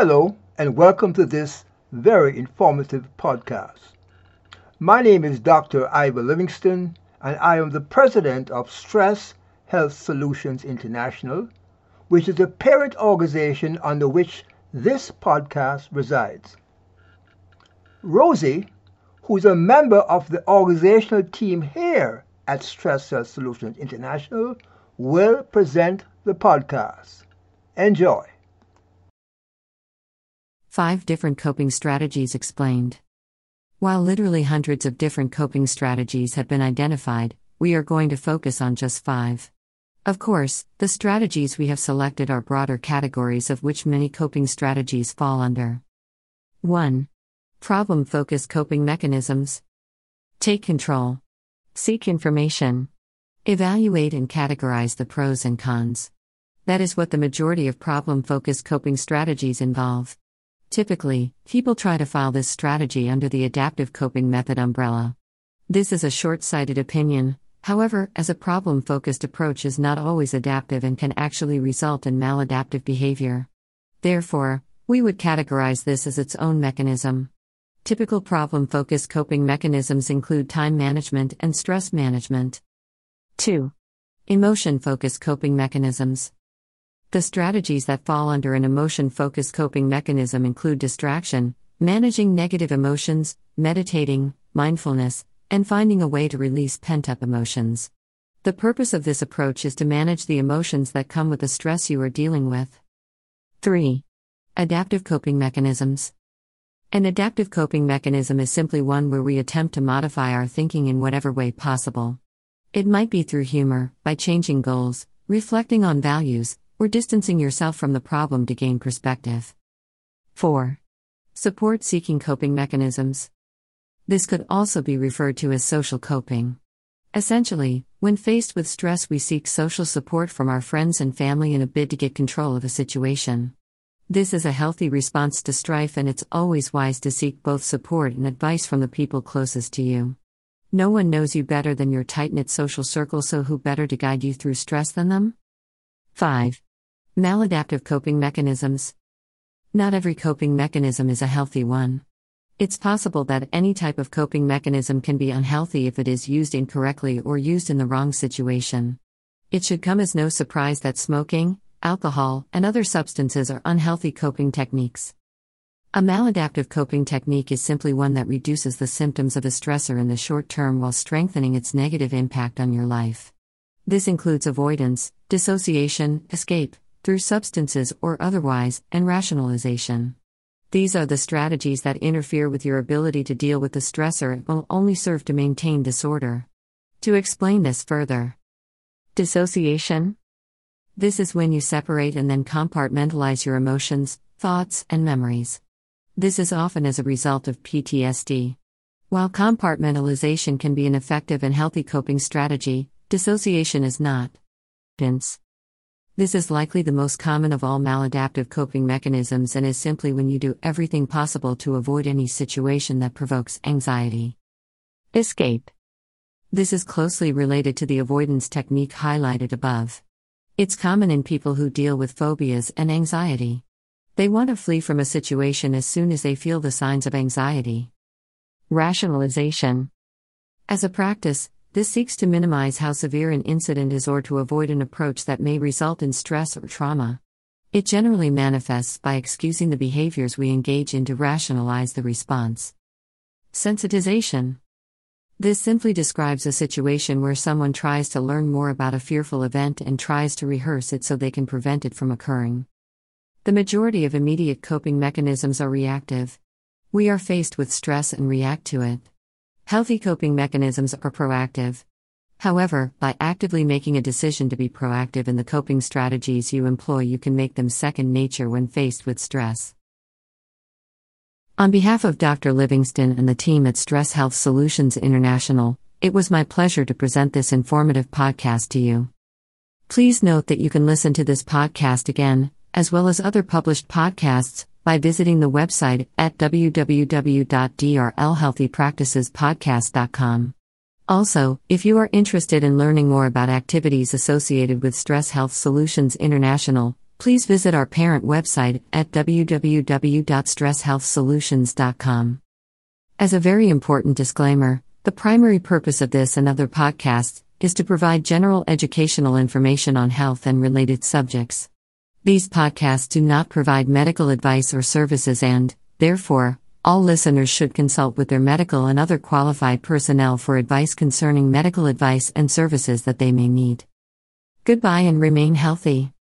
Hello, and welcome to this very informative podcast. My name is Dr. Ivor Livingston, and I am the president of Stress Health Solutions International, which is the parent organization under which this podcast resides. Rosie, who's a member of the organizational team here at Stress Health Solutions International, will present the podcast. Enjoy. Five different coping strategies explained. While literally hundreds of different coping strategies have been identified, we are going to focus on just five. Of course, the strategies we have selected are broader categories of which many coping strategies fall under. 1. Problem focused coping mechanisms. Take control. Seek information. Evaluate and categorize the pros and cons. That is what the majority of problem focused coping strategies involve. Typically, people try to file this strategy under the adaptive coping method umbrella. This is a short sighted opinion, however, as a problem focused approach is not always adaptive and can actually result in maladaptive behavior. Therefore, we would categorize this as its own mechanism. Typical problem focused coping mechanisms include time management and stress management. 2. Emotion focused coping mechanisms. The strategies that fall under an emotion focused coping mechanism include distraction, managing negative emotions, meditating, mindfulness, and finding a way to release pent up emotions. The purpose of this approach is to manage the emotions that come with the stress you are dealing with. 3. Adaptive coping mechanisms. An adaptive coping mechanism is simply one where we attempt to modify our thinking in whatever way possible. It might be through humor, by changing goals, reflecting on values, or distancing yourself from the problem to gain perspective. 4. Support seeking coping mechanisms. This could also be referred to as social coping. Essentially, when faced with stress, we seek social support from our friends and family in a bid to get control of a situation. This is a healthy response to strife, and it's always wise to seek both support and advice from the people closest to you. No one knows you better than your tight knit social circle, so who better to guide you through stress than them? 5. Maladaptive coping mechanisms. Not every coping mechanism is a healthy one. It's possible that any type of coping mechanism can be unhealthy if it is used incorrectly or used in the wrong situation. It should come as no surprise that smoking, alcohol, and other substances are unhealthy coping techniques. A maladaptive coping technique is simply one that reduces the symptoms of a stressor in the short term while strengthening its negative impact on your life. This includes avoidance, dissociation, escape, through substances or otherwise, and rationalization. These are the strategies that interfere with your ability to deal with the stressor and will only serve to maintain disorder. To explain this further, dissociation. This is when you separate and then compartmentalize your emotions, thoughts, and memories. This is often as a result of PTSD. While compartmentalization can be an effective and healthy coping strategy, dissociation is not. Hence, this is likely the most common of all maladaptive coping mechanisms and is simply when you do everything possible to avoid any situation that provokes anxiety. Escape. This is closely related to the avoidance technique highlighted above. It's common in people who deal with phobias and anxiety. They want to flee from a situation as soon as they feel the signs of anxiety. Rationalization. As a practice, this seeks to minimize how severe an incident is or to avoid an approach that may result in stress or trauma. It generally manifests by excusing the behaviors we engage in to rationalize the response. Sensitization. This simply describes a situation where someone tries to learn more about a fearful event and tries to rehearse it so they can prevent it from occurring. The majority of immediate coping mechanisms are reactive. We are faced with stress and react to it. Healthy coping mechanisms are proactive. However, by actively making a decision to be proactive in the coping strategies you employ, you can make them second nature when faced with stress. On behalf of Dr. Livingston and the team at Stress Health Solutions International, it was my pleasure to present this informative podcast to you. Please note that you can listen to this podcast again, as well as other published podcasts, by visiting the website at www.drlhealthypracticespodcast.com. Also, if you are interested in learning more about activities associated with Stress Health Solutions International, please visit our parent website at www.stresshealthsolutions.com. As a very important disclaimer, the primary purpose of this and other podcasts is to provide general educational information on health and related subjects. These podcasts do not provide medical advice or services and, therefore, all listeners should consult with their medical and other qualified personnel for advice concerning medical advice and services that they may need. Goodbye and remain healthy.